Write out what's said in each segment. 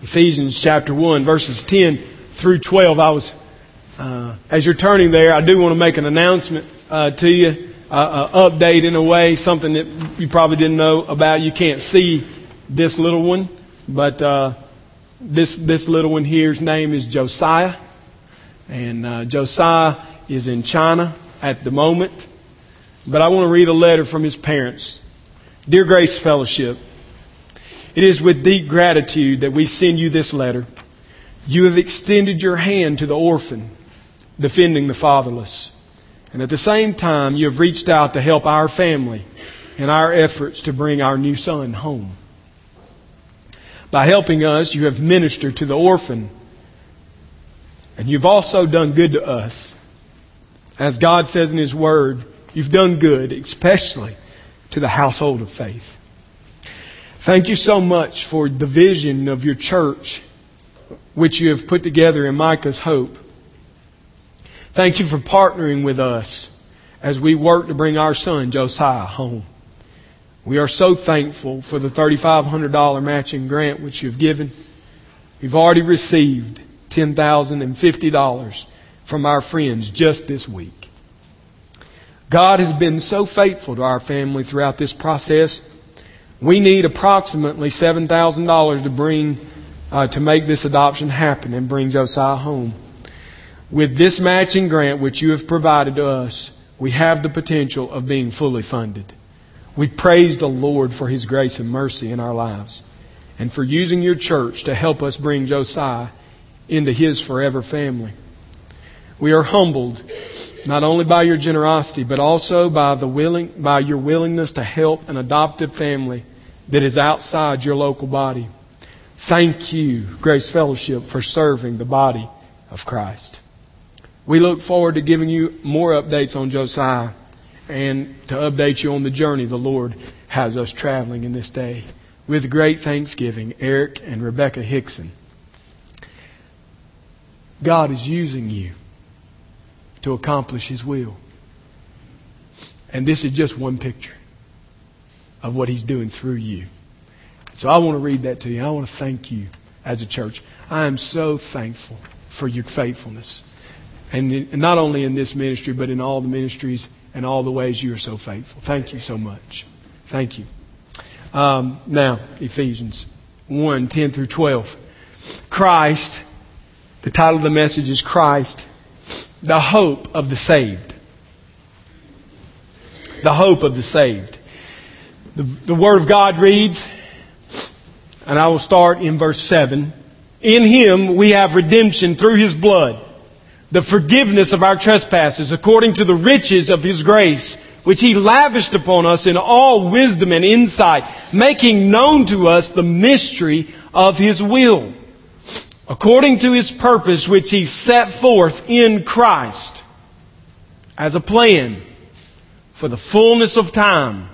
Ephesians chapter 1, verses 10 through 12. I was, uh, as you're turning there, I do want to make an announcement uh, to you, uh, uh, update in a way, something that you probably didn't know about. You can't see this little one, but uh, this this little one here's name is Josiah, and uh, Josiah is in China at the moment. But I want to read a letter from his parents. Dear Grace Fellowship, it is with deep gratitude that we send you this letter. You have extended your hand to the orphan, defending the fatherless. And at the same time, you have reached out to help our family in our efforts to bring our new son home. By helping us, you have ministered to the orphan. And you've also done good to us. As God says in His Word, you've done good, especially to the household of faith. Thank you so much for the vision of your church, which you have put together in Micah's Hope. Thank you for partnering with us as we work to bring our son, Josiah, home. We are so thankful for the $3,500 matching grant which you've given. We've already received $10,050 from our friends just this week. God has been so faithful to our family throughout this process. We need approximately $7,000 to bring, uh, to make this adoption happen and bring Josiah home. With this matching grant which you have provided to us, we have the potential of being fully funded. We praise the Lord for His grace and mercy in our lives and for using your church to help us bring Josiah into His forever family. We are humbled not only by your generosity, but also by the willing, by your willingness to help an adoptive family that is outside your local body. Thank you, Grace Fellowship, for serving the body of Christ. We look forward to giving you more updates on Josiah and to update you on the journey the Lord has us traveling in this day. With great thanksgiving, Eric and Rebecca Hickson. God is using you to accomplish His will. And this is just one picture of what He's doing through you. So I want to read that to you. I want to thank you as a church. I am so thankful for your faithfulness. And not only in this ministry, but in all the ministries and all the ways you are so faithful. Thank you so much. Thank you. Um, now, Ephesians 1 10 through 12. Christ, the title of the message is Christ, the hope of the saved. The hope of the saved. The, the Word of God reads, and I will start in verse 7. In Him we have redemption through His blood, the forgiveness of our trespasses, according to the riches of His grace, which He lavished upon us in all wisdom and insight, making known to us the mystery of His will according to his purpose which he set forth in Christ as a plan for the fullness of time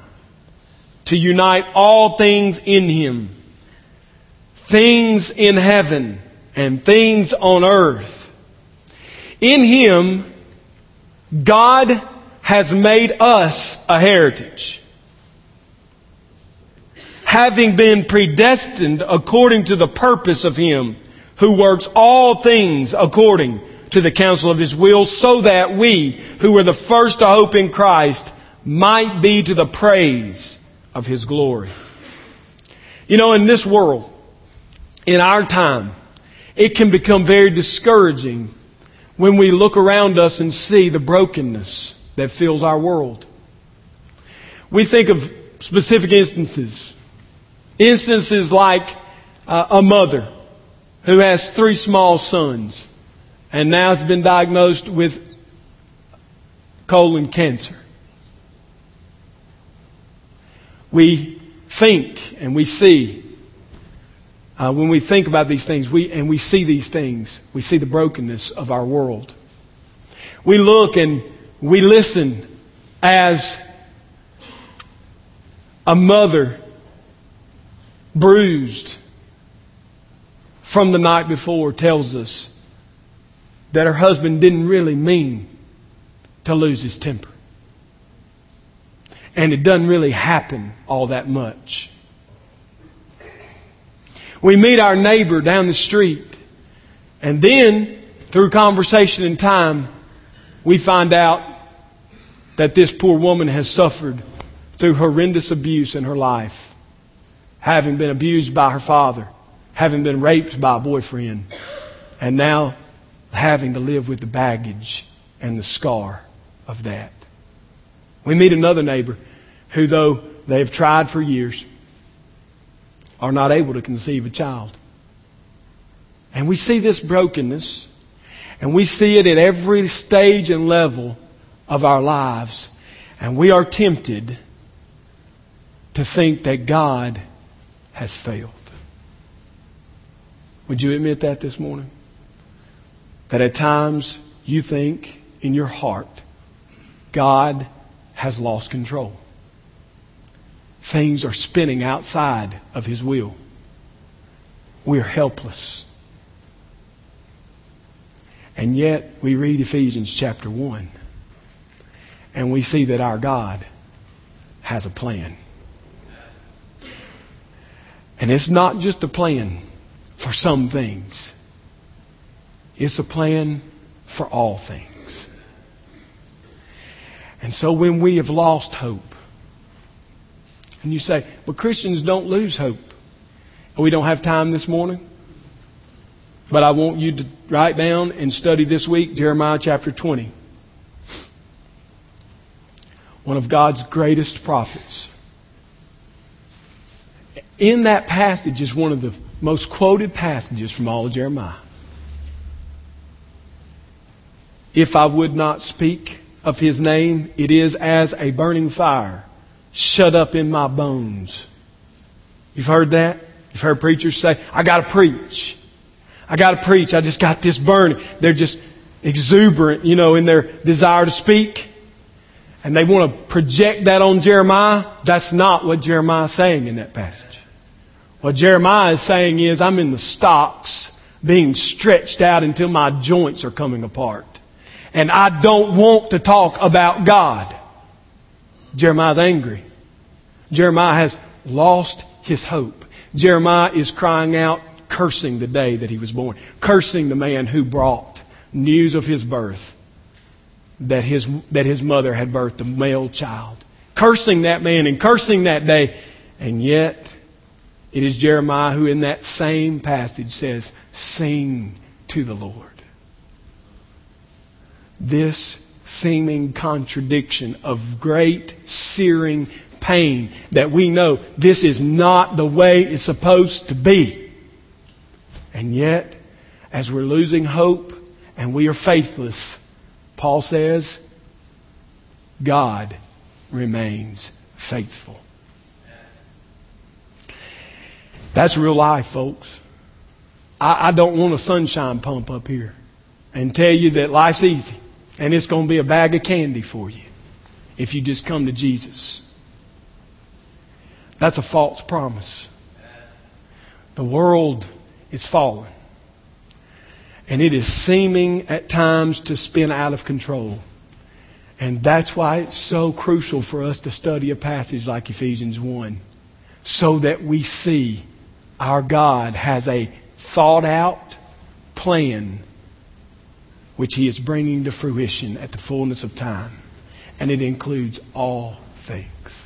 to unite all things in him, things in heaven and things on earth. In him, God has made us a heritage. Having been predestined according to the purpose of him who works all things according to the counsel of his will, so that we, who were the first to hope in Christ, might be to the praise of his glory. You know, in this world, in our time, it can become very discouraging when we look around us and see the brokenness that fills our world. We think of specific instances. Instances like uh, a mother who has three small sons and now has been diagnosed with colon cancer. We think and we see, uh, when we think about these things, we, and we see these things, we see the brokenness of our world. We look and we listen as a mother bruised from the night before tells us that her husband didn't really mean to lose his temper. And it doesn't really happen all that much. We meet our neighbor down the street. And then, through conversation and time, we find out that this poor woman has suffered through horrendous abuse in her life. Having been abused by her father, having been raped by a boyfriend, and now having to live with the baggage and the scar of that. We meet another neighbor who, though they have tried for years, are not able to conceive a child. And we see this brokenness, and we see it at every stage and level of our lives. And we are tempted to think that God has failed. Would you admit that this morning? That at times you think in your heart God has lost control. Things are spinning outside of His will. We are helpless. And yet we read Ephesians chapter 1 and we see that our God has a plan. And it's not just a plan for some things. It's a plan for all things. And so when we have lost hope, and you say, but Christians don't lose hope. We don't have time this morning. But I want you to write down and study this week Jeremiah chapter 20 one of God's greatest prophets. In that passage is one of the most quoted passages from all of Jeremiah. If I would not speak of his name, it is as a burning fire shut up in my bones. You've heard that? You've heard preachers say, I gotta preach. I gotta preach. I just got this burning. They're just exuberant, you know, in their desire to speak and they want to project that on Jeremiah, that's not what Jeremiah is saying in that passage. What Jeremiah is saying is, I'm in the stocks being stretched out until my joints are coming apart. And I don't want to talk about God. Jeremiah's angry. Jeremiah has lost his hope. Jeremiah is crying out, cursing the day that he was born, cursing the man who brought news of his birth that his, that his mother had birthed a male child. Cursing that man and cursing that day. And yet, it is Jeremiah who in that same passage says, Sing to the Lord. This seeming contradiction of great searing pain that we know this is not the way it's supposed to be. And yet, as we're losing hope and we are faithless, Paul says, God remains faithful. That's real life, folks. I, I, don't want a sunshine pump up here and tell you that life's easy and it's going to be a bag of candy for you if you just come to Jesus. That's a false promise. The world is fallen and it is seeming at times to spin out of control. And that's why it's so crucial for us to study a passage like Ephesians 1 so that we see our God has a thought out plan which He is bringing to fruition at the fullness of time. And it includes all things.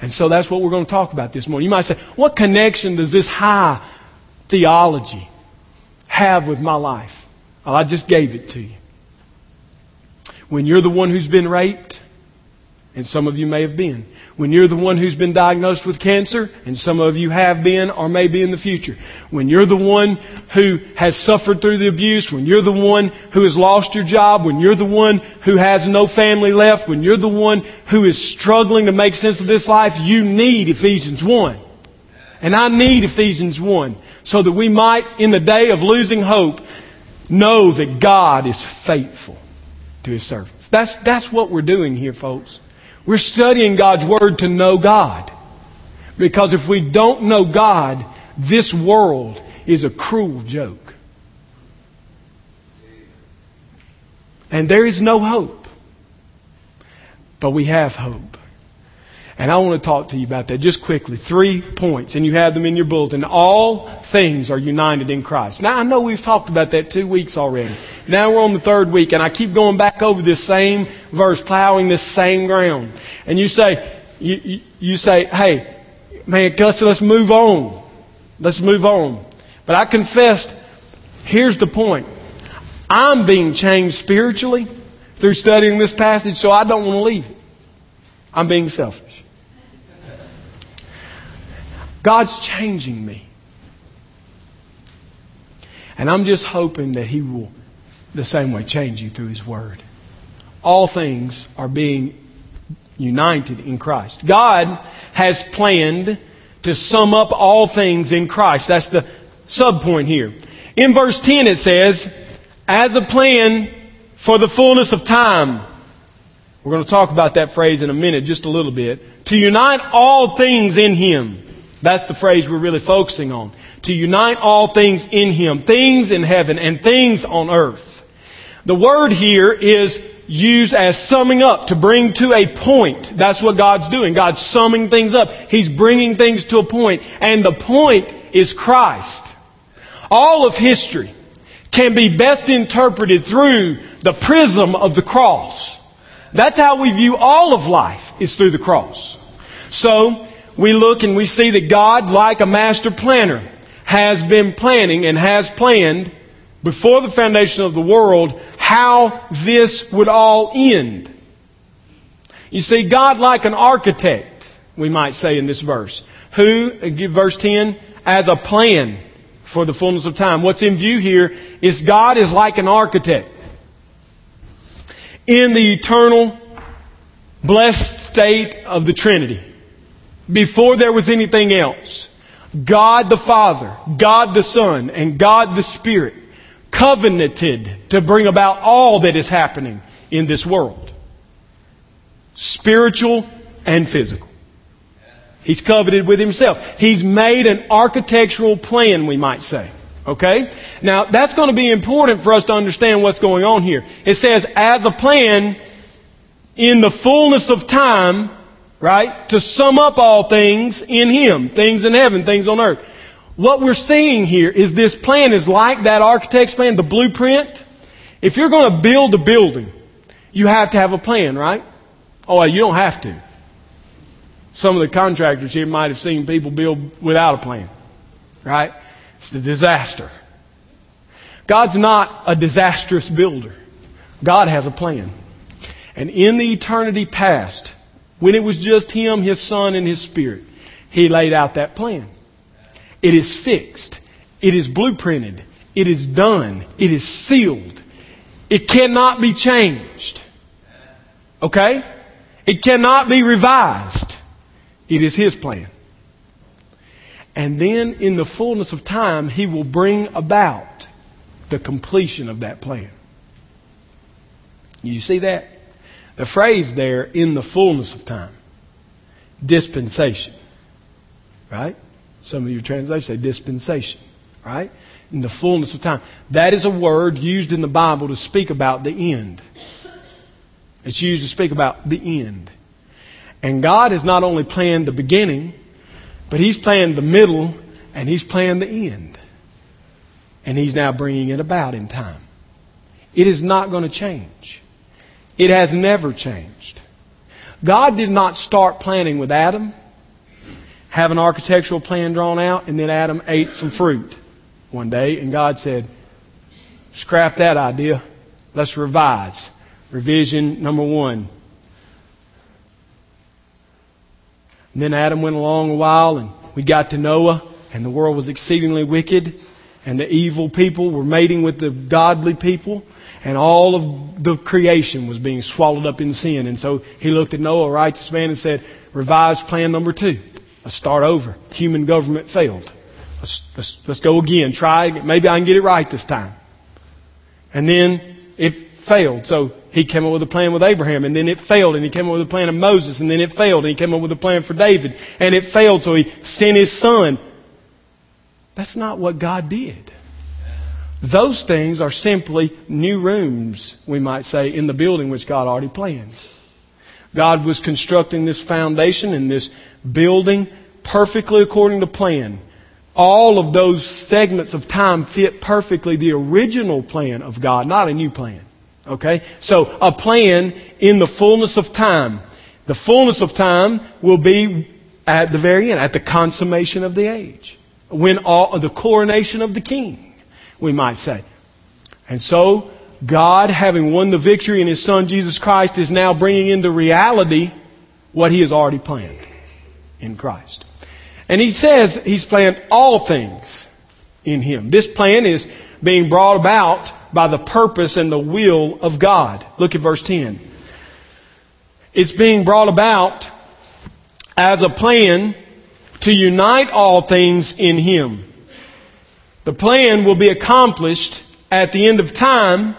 And so that's what we're going to talk about this morning. You might say, what connection does this high theology have with my life? Well, I just gave it to you. When you're the one who's been raped, and some of you may have been. When you're the one who's been diagnosed with cancer, and some of you have been or may be in the future. When you're the one who has suffered through the abuse, when you're the one who has lost your job, when you're the one who has no family left, when you're the one who is struggling to make sense of this life, you need Ephesians 1. And I need Ephesians 1 so that we might, in the day of losing hope, know that God is faithful to His servants. That's, that's what we're doing here, folks. We're studying God's Word to know God. Because if we don't know God, this world is a cruel joke. And there is no hope. But we have hope. And I want to talk to you about that just quickly. Three points, and you have them in your bulletin. All things are united in Christ. Now, I know we've talked about that two weeks already. Now we're on the third week, and I keep going back over this same verse, plowing this same ground. And you say, you, you, you say, hey, man, Gus, let's move on. Let's move on. But I confessed, here's the point. I'm being changed spiritually through studying this passage, so I don't want to leave it. I'm being selfish. God's changing me. And I'm just hoping that He will, the same way, change you through His Word. All things are being united in Christ. God has planned to sum up all things in Christ. That's the subpoint here. In verse 10 it says, as a plan for the fullness of time. We're going to talk about that phrase in a minute, just a little bit. To unite all things in Him. That's the phrase we're really focusing on. To unite all things in Him. Things in heaven and things on earth. The word here is used as summing up, to bring to a point. That's what God's doing. God's summing things up. He's bringing things to a point. And the point is Christ. All of history can be best interpreted through the prism of the cross. That's how we view all of life, is through the cross. So, we look and we see that God, like a master planner, has been planning and has planned before the foundation of the world how this would all end. You see, God, like an architect, we might say in this verse, who, uh, verse 10, as a plan for the fullness of time. What's in view here is God is like an architect. In the eternal, blessed state of the Trinity before there was anything else. God the Father, God the Son, and God the Spirit covenanted to bring about all that is happening in this world. Spiritual and physical. He's coveted with himself. He's made an architectural plan, we might say. Okay? Now, that's going to be important for us to understand what's going on here. It says, as a plan, in the fullness of time, right? To sum up all things in Him, things in heaven, things on earth. What we're seeing here is this plan is like that architect's plan, the blueprint. If you're going to build a building, you have to have a plan, right? Oh, you don't have to. Some of the contractors here might have seen people build without a plan, right? It's a disaster. God's not a disastrous builder. God has a plan. And in the eternity past, when it was just Him, His Son, and His Spirit, He laid out that plan. It is fixed. It is blueprinted. It is done. It is sealed. It cannot be changed. Okay? It cannot be revised. It is His plan. And then in the fullness of time, He will bring about the completion of that plan. You see that? The phrase there, in the fullness of time. Dispensation. Right? Some of your translations say dispensation. Right? In the fullness of time. That is a word used in the Bible to speak about the end. It's used to speak about the end. And God has not only planned the beginning, but He's planned the middle and He's planned the end. And He's now bringing it about in time. It is not going to change. It has never changed. God did not start planning with Adam, have an architectural plan drawn out, and then Adam ate some fruit one day, and God said, scrap that idea. Let's revise. Revision number one. And then Adam went along a while, and we got to Noah, and the world was exceedingly wicked, and the evil people were mating with the godly people and all of the creation was being swallowed up in sin. And so he looked at Noah, a righteous man, and said, revise plan number two. Let's start over. Human government failed. Let's, let's, let's go again. Try. Maybe I can get it right this time. And then it failed. So he came up with a plan with Abraham, and then it failed, and he came up with a plan of Moses, and then it failed, and he came up with a plan for David, and it failed, so he sent his son. That's not what God did. Those things are simply new rooms, we might say, in the building which God already planned. God was constructing this foundation and this building perfectly according to plan. All of those segments of time fit perfectly the original plan of God, not a new plan. Okay? So, a plan in the fullness of time. The fullness of time will be at the very end, at the consummation of the age. When all, the coronation of the king, we might say. And so, God, having won the victory in His Son Jesus Christ, is now bringing into reality what He has already planned in Christ. And He says He's planned all things in Him. This plan is being brought about by the purpose and the will of God. Look at verse 10. It's being brought about as a plan to unite all things in Him. The plan will be accomplished at the end of time,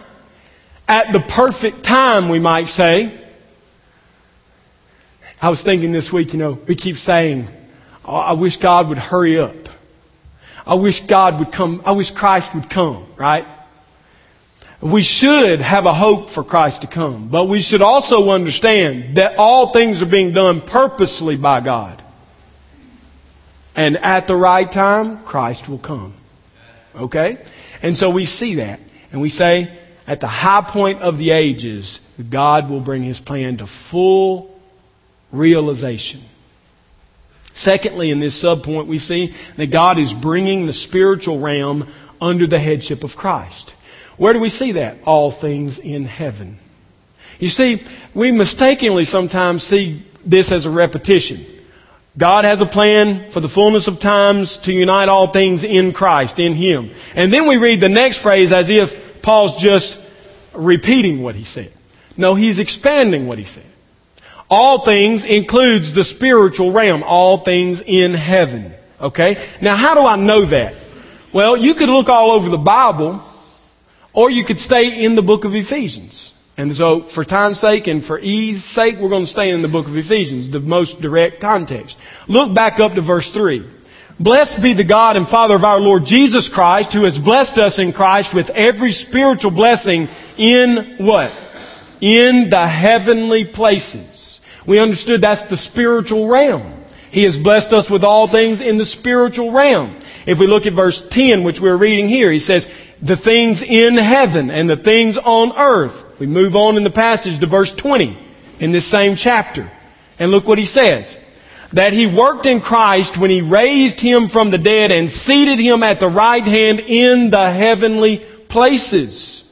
at the perfect time, we might say. I was thinking this week, you know, we keep saying, oh, I wish God would hurry up. I wish God would come, I wish Christ would come, right? We should have a hope for Christ to come, but we should also understand that all things are being done purposely by God. And at the right time, Christ will come. Okay? And so we see that. And we say, at the high point of the ages, God will bring His plan to full realization. Secondly, in this subpoint, we see that God is bringing the spiritual realm under the headship of Christ. Where do we see that? All things in heaven. You see, we mistakenly sometimes see this as a repetition. God has a plan for the fullness of times to unite all things in Christ, in Him. And then we read the next phrase as if Paul's just repeating what he said. No, he's expanding what he said. All things includes the spiritual realm, all things in heaven. Okay? Now how do I know that? Well, you could look all over the Bible or you could stay in the book of Ephesians. And so, for time's sake and for ease sake, we're going to stay in the book of Ephesians, the most direct context. Look back up to verse 3. Blessed be the God and Father of our Lord Jesus Christ, who has blessed us in Christ with every spiritual blessing in what? In the heavenly places. We understood that's the spiritual realm. He has blessed us with all things in the spiritual realm. If we look at verse 10, which we're reading here, he says, the things in heaven and the things on earth. We move on in the passage to verse 20 in this same chapter. And look what he says. That he worked in Christ when he raised him from the dead and seated him at the right hand in the heavenly places.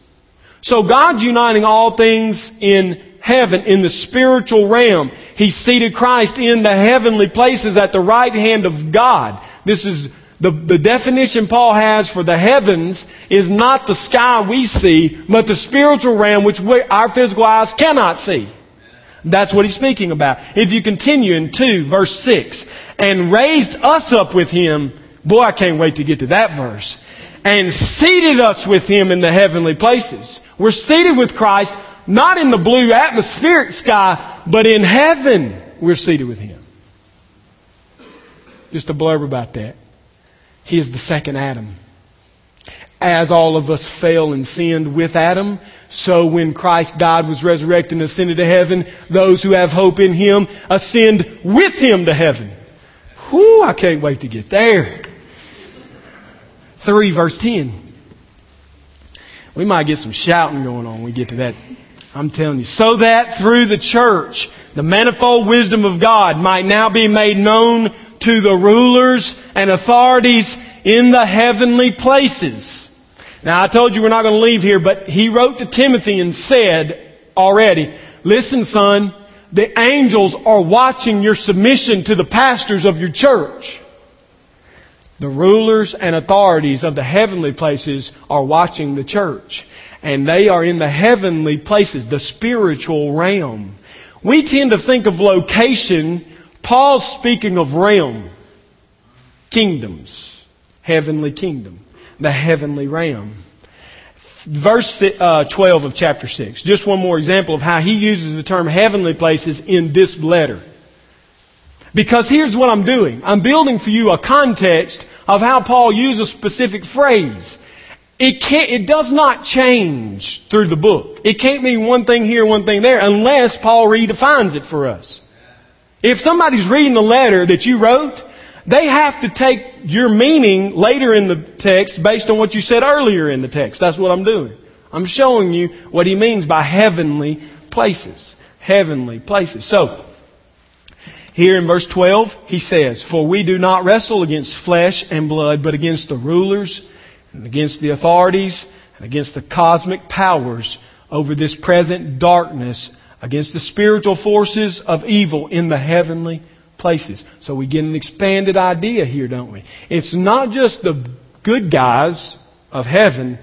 So God's uniting all things in heaven, in the spiritual realm. He seated Christ in the heavenly places at the right hand of God. This is the, the definition Paul has for the heavens is not the sky we see, but the spiritual realm which we, our physical eyes cannot see. That's what he's speaking about. If you continue in 2, verse 6, and raised us up with him, boy, I can't wait to get to that verse, and seated us with him in the heavenly places. We're seated with Christ, not in the blue atmospheric sky, but in heaven, we're seated with him. Just a blurb about that. He is the second Adam. As all of us fell and sinned with Adam, so when Christ died, was resurrected, and ascended to heaven, those who have hope in Him ascend with Him to heaven. Whew, I can't wait to get there. 3 verse 10. We might get some shouting going on when we get to that. I'm telling you. So that through the church, the manifold wisdom of God might now be made known to the rulers and authorities in the heavenly places. Now I told you we're not going to leave here, but he wrote to Timothy and said already, listen son, the angels are watching your submission to the pastors of your church. The rulers and authorities of the heavenly places are watching the church. And they are in the heavenly places, the spiritual realm. We tend to think of location Paul's speaking of realm, kingdoms, heavenly kingdom, the heavenly realm. Verse uh, 12 of chapter 6. Just one more example of how he uses the term heavenly places in this letter. Because here's what I'm doing. I'm building for you a context of how Paul uses a specific phrase. it can't, it does not change through the book. It can't mean one thing here, one thing there, unless Paul redefines it for us. If somebody's reading the letter that you wrote, they have to take your meaning later in the text based on what you said earlier in the text. That's what I'm doing. I'm showing you what he means by heavenly places. Heavenly places. So, here in verse 12, he says, For we do not wrestle against flesh and blood, but against the rulers, and against the authorities, and against the cosmic powers over this present darkness, against the spiritual forces of evil in the heavenly places. So we get an expanded idea here, don't we? It's not just the good guys of heaven,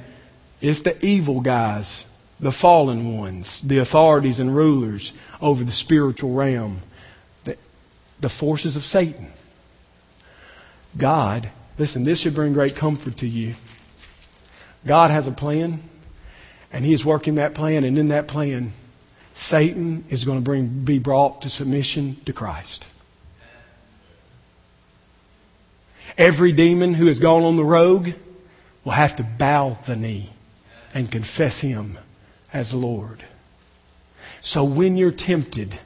it's the evil guys, the fallen ones, the authorities and rulers over the spiritual realm the forces of Satan. God, listen, this should bring great comfort to you. God has a plan, and He is working that plan, and in that plan, Satan is going to bring, be brought to submission to Christ. Every demon who has gone on the rogue will have to bow the knee and confess Him as Lord. So when you're tempted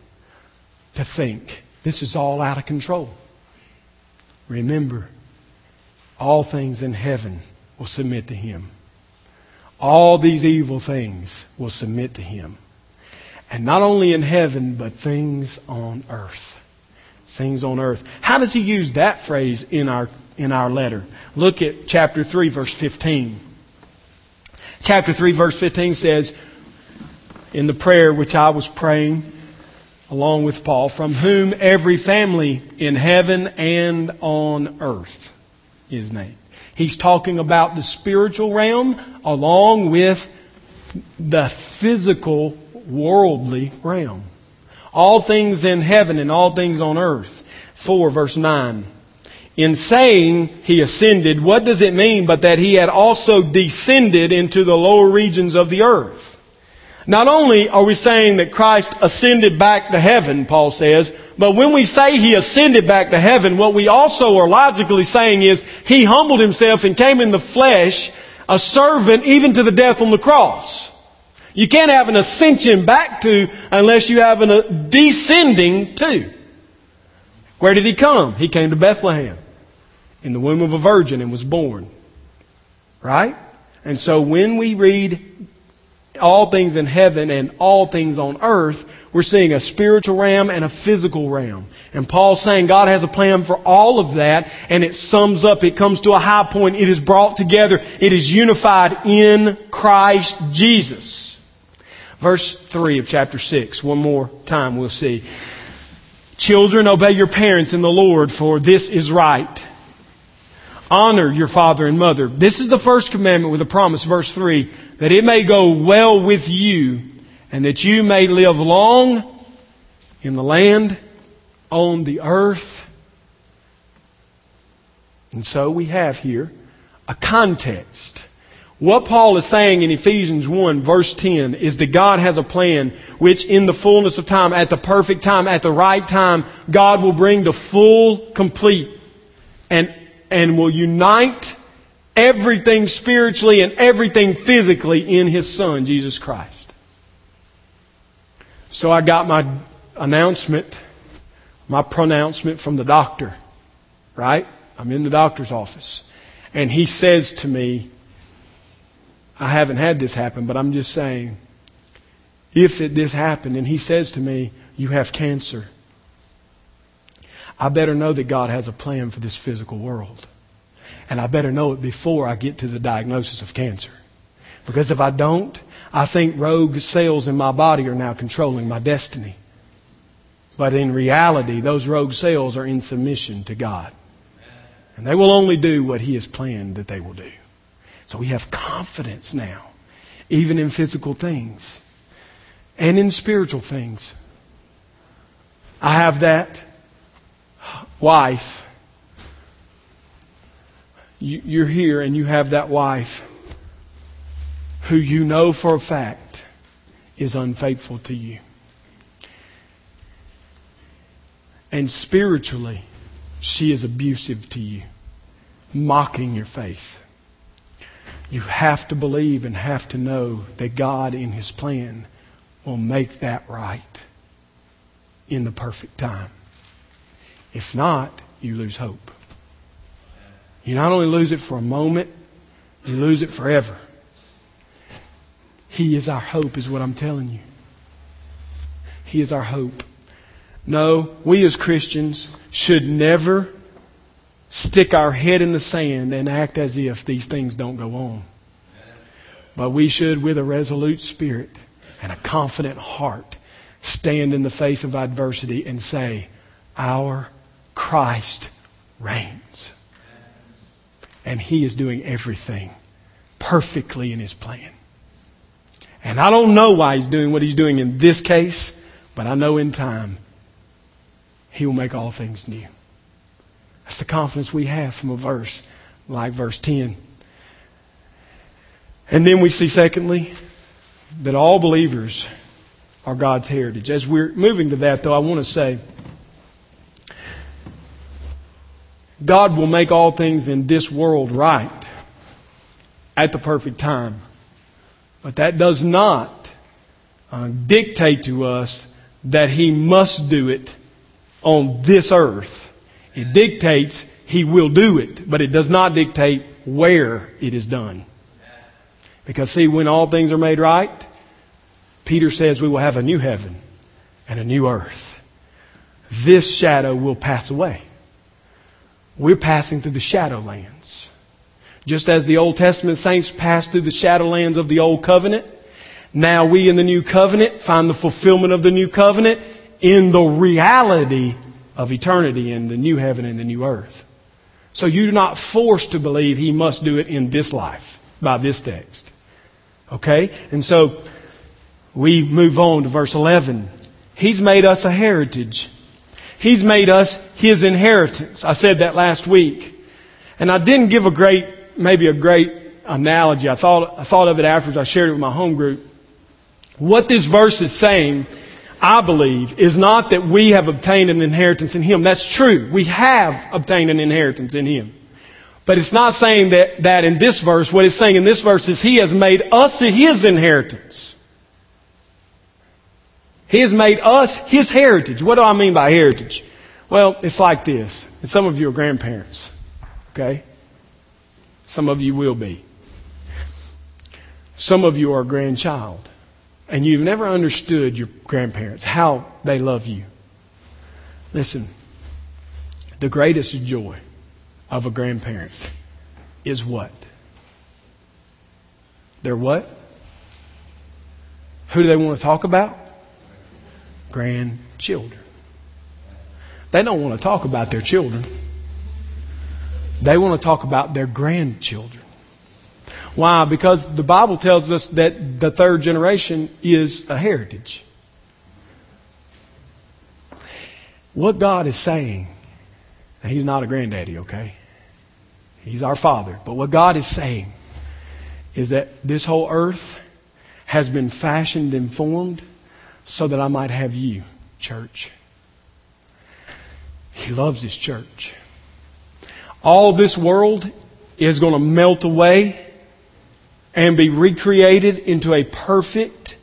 to think, this is all out of control. Remember, all things in heaven will submit to Him. All these evil things will submit to Him. And not only in heaven, but things on earth. Things on earth. How does He use that phrase in our, in our letter? Look at chapter 3, verse 15. Chapter 3, verse 15 says, in the prayer which I was praying, along with Paul, from whom every family in heaven and on earth is named. He's talking about the spiritual realm along with the physical, worldly realm. All things in heaven and all things on earth. 4 verse 9. In saying he ascended, what does it mean but that he had also descended into the lower regions of the earth? Not only are we saying that Christ ascended back to heaven, Paul says, but when we say he ascended back to heaven, what we also are logically saying is he humbled himself and came in the flesh, a servant even to the death on the cross. You can't have an ascension back to unless you have a uh, descending to. Where did he come? He came to Bethlehem in the womb of a virgin and was born. Right? And so when we read all things in heaven and all things on earth, we're seeing a spiritual realm and a physical realm. And Paul's saying God has a plan for all of that, and it sums up, it comes to a high point, it is brought together, it is unified in Christ Jesus. Verse 3 of chapter 6, one more time we'll see. Children, obey your parents in the Lord, for this is right. Honor your father and mother. This is the first commandment with a promise, verse 3 that it may go well with you and that you may live long in the land, on the earth. And so we have here a context. What Paul is saying in Ephesians 1 verse 10 is that God has a plan which in the fullness of time, at the perfect time, at the right time, God will bring to full, complete, and, and will unite everything spiritually and everything physically in His Son, Jesus Christ. So I got my announcement, my pronouncement from the doctor, right? I'm in the doctor's office. And he says to me, I haven't had this happen, but I'm just saying, if it, this happened, and he says to me, you have cancer, I better know that God has a plan for this physical world. And I better know it before I get to the diagnosis of cancer. Because if I don't, I think rogue cells in my body are now controlling my destiny. But in reality, those rogue cells are in submission to God. And they will only do what He has planned that they will do. So we have confidence now, even in physical things and in spiritual things. I have that wife you're here and you have that wife who you know for a fact is unfaithful to you. And spiritually, she is abusive to you, mocking your faith. You have to believe and have to know that God in His plan will make that right in the perfect time. If not, you lose hope. You not only lose it for a moment, you lose it forever. He is our hope, is what I'm telling you. He is our hope. No, we as Christians should never stick our head in the sand and act as if these things don't go on. But we should, with a resolute spirit and a confident heart, stand in the face of adversity and say, Our Christ reigns. And He is doing everything perfectly in His plan. And I don't know why He's doing what He's doing in this case, but I know in time He will make all things new. That's the confidence we have from a verse like verse 10. And then we see, secondly, that all believers are God's heritage. As we're moving to that, though, I want to say God will make all things in this world right at the perfect time. But that does not uh, dictate to us that He must do it on this earth it dictates He will do it, but it does not dictate where it is done. Because see, when all things are made right, Peter says we will have a new heaven and a new earth. This shadow will pass away. We're passing through the shadowlands. Just as the Old Testament saints passed through the shadowlands of the Old Covenant, now we in the New Covenant find the fulfillment of the New Covenant in the reality of eternity in the new heaven and the new earth. So you're not forced to believe he must do it in this life by this text. Okay? And so we move on to verse 11. He's made us a heritage. He's made us his inheritance. I said that last week. And I didn't give a great, maybe a great analogy. I thought, I thought of it afterwards. I shared it with my home group. What this verse is saying I believe, is not that we have obtained an inheritance in Him. That's true. We have obtained an inheritance in Him. But it's not saying that, that in this verse. What it's saying in this verse is He has made us His inheritance. He has made us His heritage. What do I mean by heritage? Well, it's like this. And some of you are grandparents. Okay? Some of you will be. Some of you are grandchild and you've never understood your grandparents, how they love you. Listen, the greatest joy of a grandparent is what? They're what? Who do they want to talk about? Grandchildren. They don't want to talk about their children. They want to talk about their grandchildren. Why? Because the Bible tells us that the third generation is a heritage. What God is saying, He's not a granddaddy, okay? He's our Father. But what God is saying is that this whole earth has been fashioned and formed so that I might have you, church. He loves His church. All this world is going to melt away and be recreated into a perfect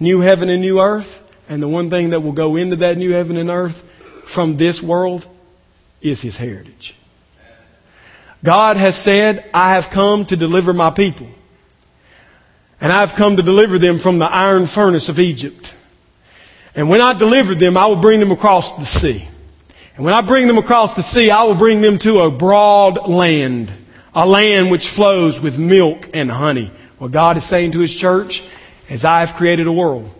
new heaven and new earth. And the one thing that will go into that new heaven and earth from this world is His heritage. God has said, I have come to deliver my people. And I've come to deliver them from the iron furnace of Egypt. And when I deliver them, I will bring them across the sea. And when I bring them across the sea, I will bring them to a broad land a land which flows with milk and honey. What God is saying to His church is, I have created a world,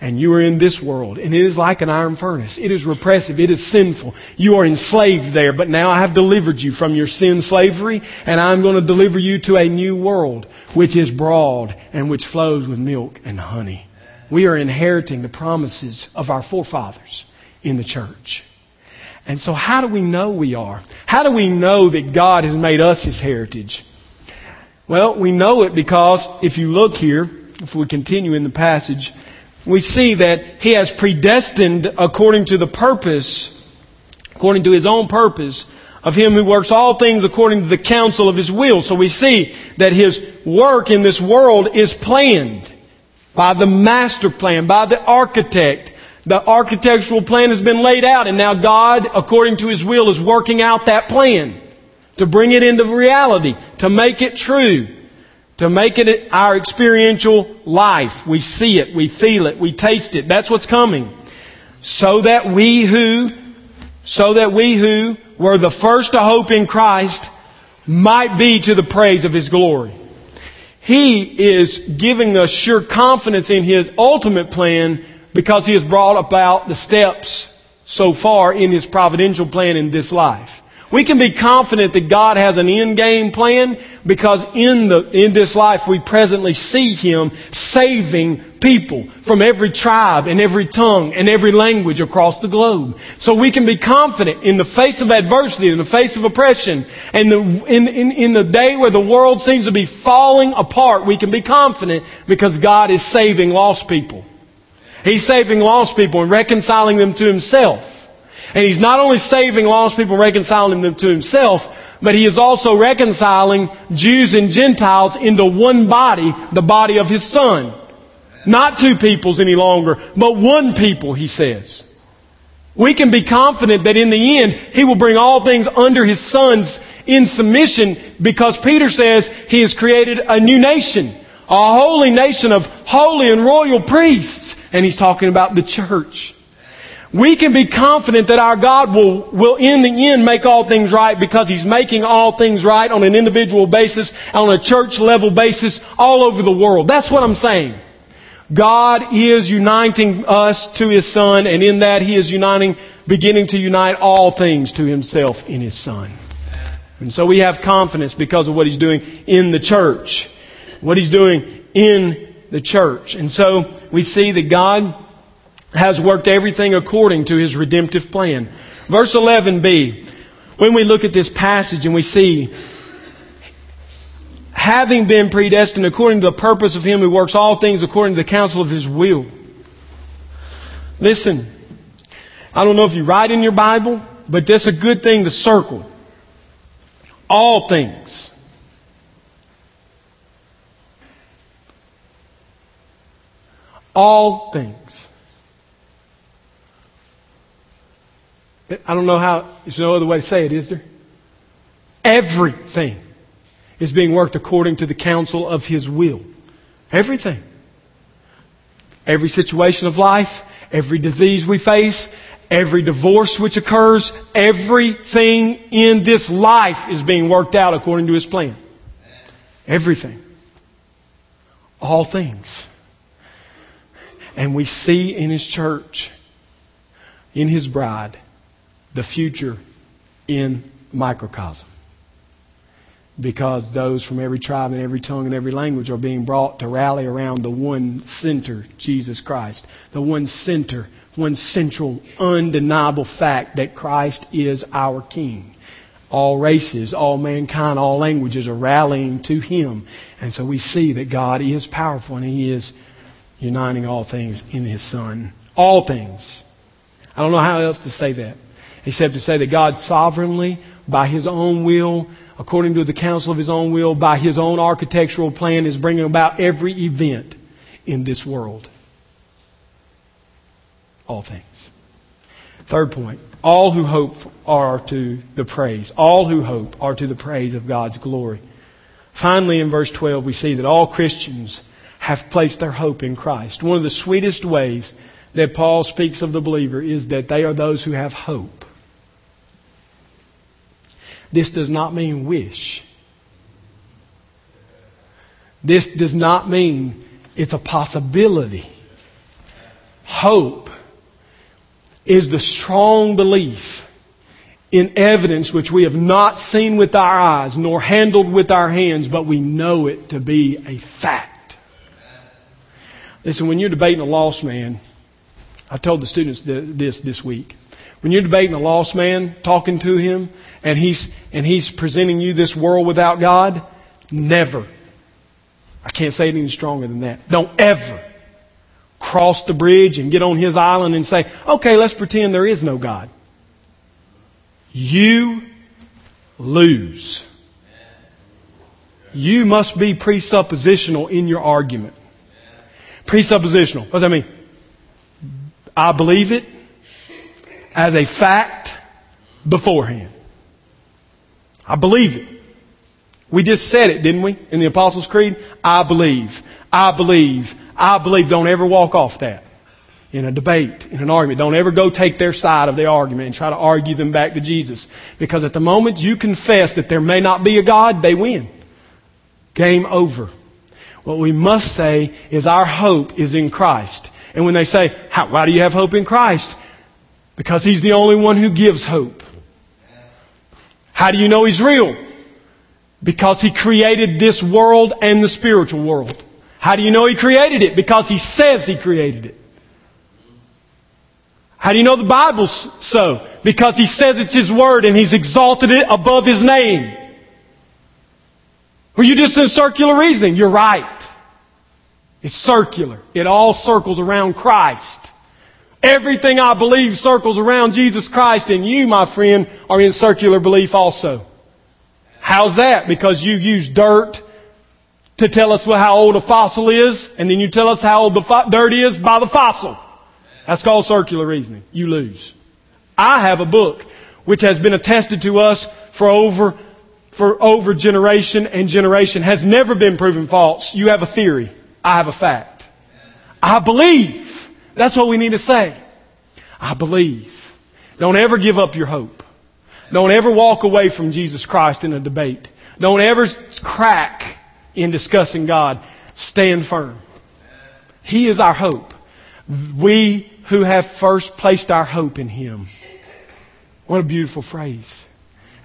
and you are in this world, and it is like an iron furnace. It is repressive. It is sinful. You are enslaved there, but now I have delivered you from your sin slavery, and I'm going to deliver you to a new world, which is broad and which flows with milk and honey. We are inheriting the promises of our forefathers in the church. And so how do we know we are? How do we know that God has made us His heritage? Well, we know it because if you look here, if we continue in the passage, we see that He has predestined according to the purpose, according to His own purpose, of Him who works all things according to the counsel of His will. So we see that His work in this world is planned by the master plan, by the architect. The architectural plan has been laid out and now God, according to His will, is working out that plan to bring it into reality, to make it true, to make it our experiential life. We see it, we feel it, we taste it. That's what's coming. So that we who, so that we who were the first to hope in Christ might be to the praise of His glory. He is giving us sure confidence in His ultimate plan because He has brought about the steps so far in His providential plan in this life. We can be confident that God has an end game plan because in the, in this life we presently see Him saving people from every tribe and every tongue and every language across the globe. So we can be confident in the face of adversity, in the face of oppression, and the, in, in, in the day where the world seems to be falling apart, we can be confident because God is saving lost people. He's saving lost people and reconciling them to Himself. And He's not only saving lost people, and reconciling them to Himself, but He is also reconciling Jews and Gentiles into one body, the body of His Son. Not two peoples any longer, but one people, He says. We can be confident that in the end, He will bring all things under His Son's in submission because Peter says He has created a new nation. A holy nation of holy and royal priests. And He's talking about the church. We can be confident that our God will, will in the end make all things right because He's making all things right on an individual basis, on a church level basis, all over the world. That's what I'm saying. God is uniting us to His Son, and in that He is uniting, beginning to unite all things to Himself in His Son. And so we have confidence because of what He's doing in the church. What He's doing in the church. And so we see that God has worked everything according to his redemptive plan. Verse 11b, when we look at this passage and we see, having been predestined according to the purpose of him who works all things according to the counsel of his will. Listen, I don't know if you write in your Bible, but that's a good thing to circle. All things. All things. I don't know how, there's no other way to say it, is there? Everything is being worked according to the counsel of His will. Everything. Every situation of life, every disease we face, every divorce which occurs, everything in this life is being worked out according to His plan. Everything. All things. And we see in His church, in His bride, the future in microcosm. Because those from every tribe and every tongue and every language are being brought to rally around the one center, Jesus Christ. The one center, one central, undeniable fact that Christ is our King. All races, all mankind, all languages are rallying to Him. And so we see that God is powerful and He is uniting all things in His Son. All things. I don't know how else to say that except to say that God sovereignly, by His own will, according to the counsel of His own will, by His own architectural plan, is bringing about every event in this world. All things. Third point. All who hope are to the praise. All who hope are to the praise of God's glory. Finally, in verse 12, we see that all Christians have placed their hope in Christ. One of the sweetest ways that Paul speaks of the believer is that they are those who have hope. This does not mean wish. This does not mean it's a possibility. Hope is the strong belief in evidence which we have not seen with our eyes nor handled with our hands, but we know it to be a fact. Listen, when you're debating a lost man, I told the students this this week. When you're debating a lost man, talking to him, and he's, and he's presenting you this world without God, never. I can't say it any stronger than that. Don't ever cross the bridge and get on his island and say, okay, let's pretend there is no God. You lose. You must be presuppositional in your argument. Presuppositional. What does that mean? I believe it as a fact beforehand. I believe it. We just said it, didn't we? In the Apostles' Creed? I believe. I believe. I believe. Don't ever walk off that. In a debate, in an argument. Don't ever go take their side of the argument and try to argue them back to Jesus. Because at the moment you confess that there may not be a God, they win. Game over. What we must say is our hope is in Christ. And when they say, How, why do you have hope in Christ? Because He's the only one who gives hope. How do you know He's real? Because He created this world and the spiritual world. How do you know He created it? Because He says He created it. How do you know the Bible's so? Because He says it's His Word and He's exalted it above His name. Were you're just in circular reasoning? You're right. It's circular. It all circles around Christ. Everything I believe circles around Jesus Christ, and you, my friend, are in circular belief also. How's that? Because you use dirt to tell us how old a fossil is, and then you tell us how old the fo- dirt is by the fossil. That's called circular reasoning. You lose. I have a book which has been attested to us for over for over generation and generation has never been proven false. You have a theory. I have a fact. I believe. That's what we need to say. I believe. Don't ever give up your hope. Don't ever walk away from Jesus Christ in a debate. Don't ever crack in discussing God. Stand firm. He is our hope. We who have first placed our hope in Him. What a beautiful phrase.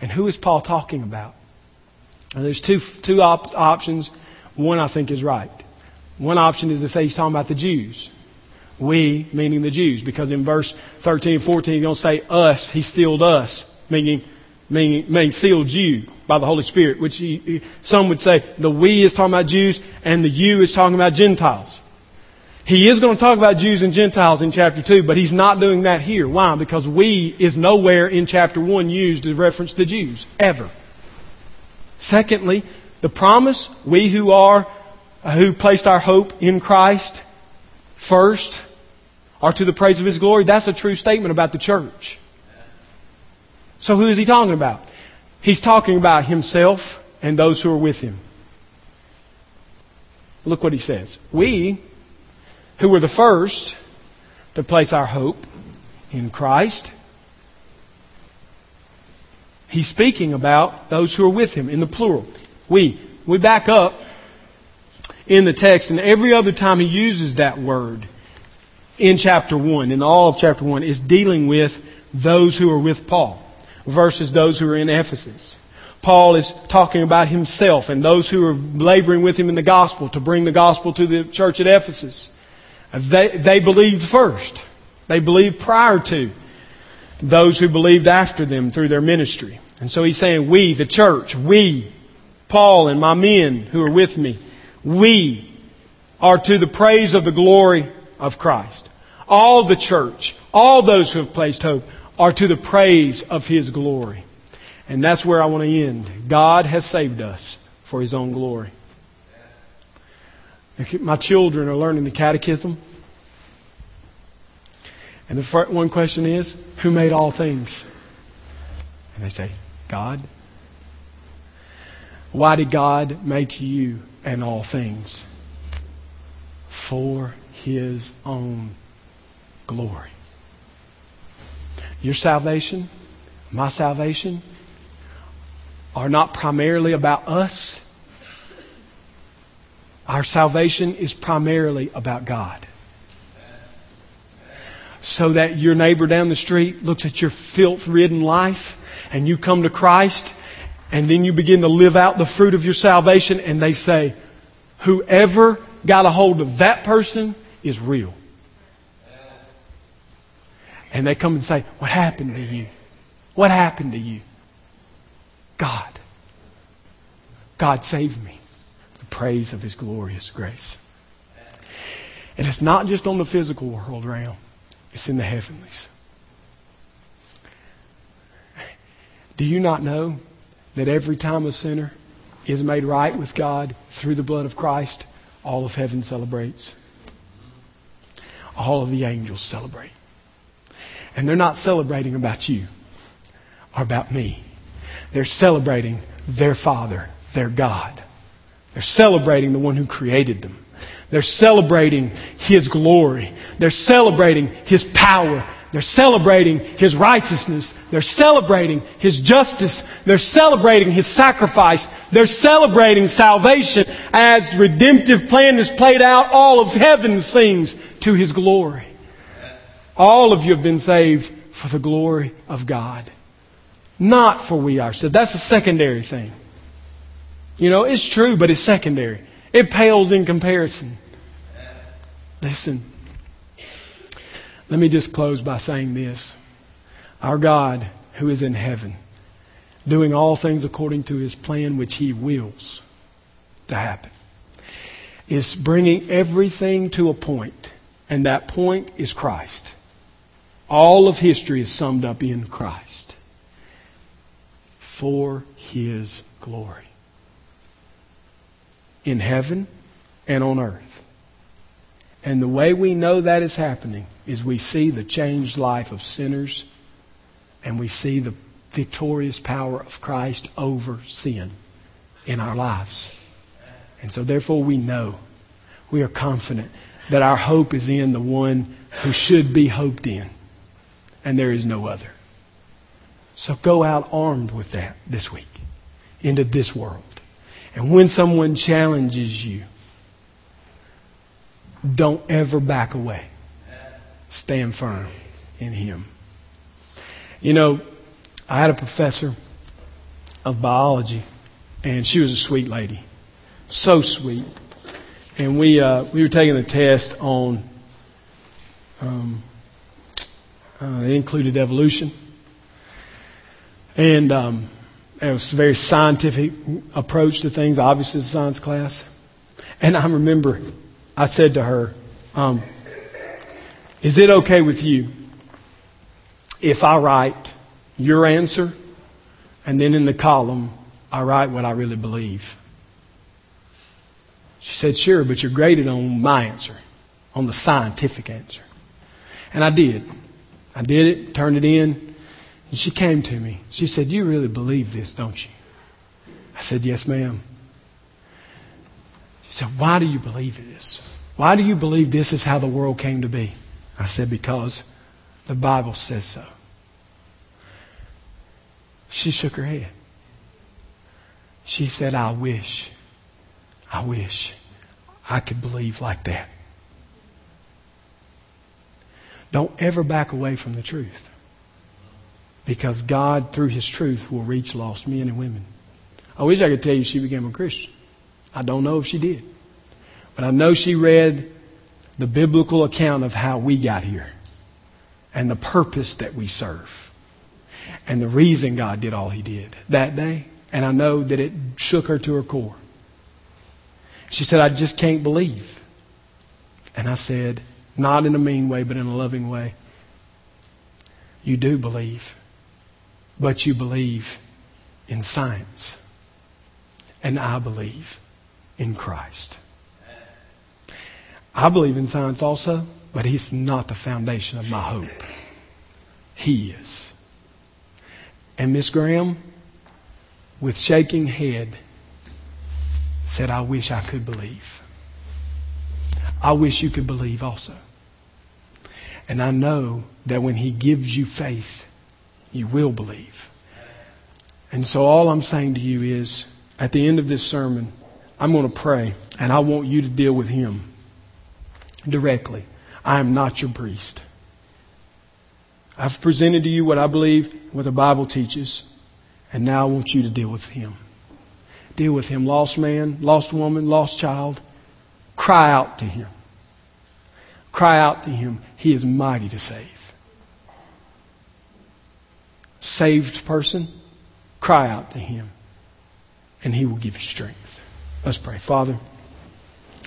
And who is Paul talking about? Now, there's two, two op- options. One I think is right. One option is to say he's talking about the Jews. We, meaning the Jews, because in verse 13 and 14 he's going to say us, he sealed us, meaning, meaning, meaning sealed you by the Holy Spirit, which he, he, some would say the we is talking about Jews and the you is talking about Gentiles. He is going to talk about Jews and Gentiles in chapter 2, but he's not doing that here. Why? Because we is nowhere in chapter 1 used as reference to Jews, ever. Secondly, the promise, we who are, uh, who placed our hope in Christ first, are to the praise of His glory. That's a true statement about the church. So who is he talking about? He's talking about himself and those who are with him. Look what he says. We, who were the first to place our hope in Christ, he's speaking about those who are with him in the plural. We. We back up in the text, and every other time he uses that word in chapter 1, in all of chapter 1, is dealing with those who are with Paul versus those who are in Ephesus. Paul is talking about himself and those who are laboring with him in the gospel to bring the gospel to the church at Ephesus. They, they believed first. They believed prior to those who believed after them through their ministry. And so he's saying, we, the church, we, Paul and my men who are with me, we are to the praise of the glory of Christ. All the church, all those who have placed hope are to the praise of His glory. And that's where I want to end. God has saved us for His own glory. My children are learning the catechism. And the first one question is, who made all things? And they say, God. Why did God make you and all things? For His own glory. Your salvation, my salvation, are not primarily about us. Our salvation is primarily about God. So that your neighbor down the street looks at your filth ridden life and you come to Christ and then you begin to live out the fruit of your salvation and they say, whoever got a hold of that person is real. And they come and say, What happened to you? What happened to you? God. God saved me. Praise of His glorious grace. And it's not just on the physical world realm, it's in the heavenlies. Do you not know that every time a sinner is made right with God through the blood of Christ, all of heaven celebrates. All of the angels celebrate. And they're not celebrating about you or about me. They're celebrating their Father, their God. They're celebrating the one who created them. They're celebrating His glory. They're celebrating His power. They're celebrating His righteousness. They're celebrating His justice. They're celebrating His sacrifice. They're celebrating salvation as redemptive plan is played out. All of heaven sings to His glory. All of you have been saved for the glory of God. Not for we ourselves. That's a secondary thing. You know, it's true, but it's secondary. It pales in comparison. Listen. Let me just close by saying this. Our God, who is in heaven, doing all things according to his plan, which he wills to happen, is bringing everything to a point, and that point is Christ. All of history is summed up in Christ for his glory in heaven and on earth. And the way we know that is happening is we see the changed life of sinners and we see the victorious power of Christ over sin in our lives. And so therefore we know, we are confident that our hope is in the one who should be hoped in. And there is no other. So go out armed with that this week into this world. And when someone challenges you, don't ever back away. Stand firm in Him. You know, I had a professor of biology, and she was a sweet lady. So sweet. And we, uh, we were taking a test on, um, uh, it included evolution. And um, it was a very scientific approach to things, obviously, it's a science class. And I remember I said to her, um, Is it okay with you if I write your answer and then in the column I write what I really believe? She said, Sure, but you're graded on my answer, on the scientific answer. And I did. I did it, turned it in, and she came to me. She said, You really believe this, don't you? I said, Yes, ma'am. She said, Why do you believe this? Why do you believe this is how the world came to be? I said, Because the Bible says so. She shook her head. She said, I wish, I wish I could believe like that. Don't ever back away from the truth. Because God, through His truth, will reach lost men and women. I wish I could tell you she became a Christian. I don't know if she did. But I know she read the biblical account of how we got here and the purpose that we serve and the reason God did all He did that day. And I know that it shook her to her core. She said, I just can't believe. And I said, not in a mean way, but in a loving way. You do believe, but you believe in science. And I believe in Christ. I believe in science also, but he's not the foundation of my hope. He is. And Miss Graham, with shaking head, said, I wish I could believe. I wish you could believe also. And I know that when He gives you faith, you will believe. And so all I'm saying to you is, at the end of this sermon, I'm going to pray, and I want you to deal with Him directly. I am not your priest. I've presented to you what I believe, what the Bible teaches, and now I want you to deal with Him. Deal with Him, lost man, lost woman, lost child. Cry out to Him. Cry out to Him. He is mighty to save. Saved person, cry out to Him, and He will give you strength. Let's pray. Father,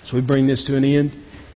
so we bring this to an end.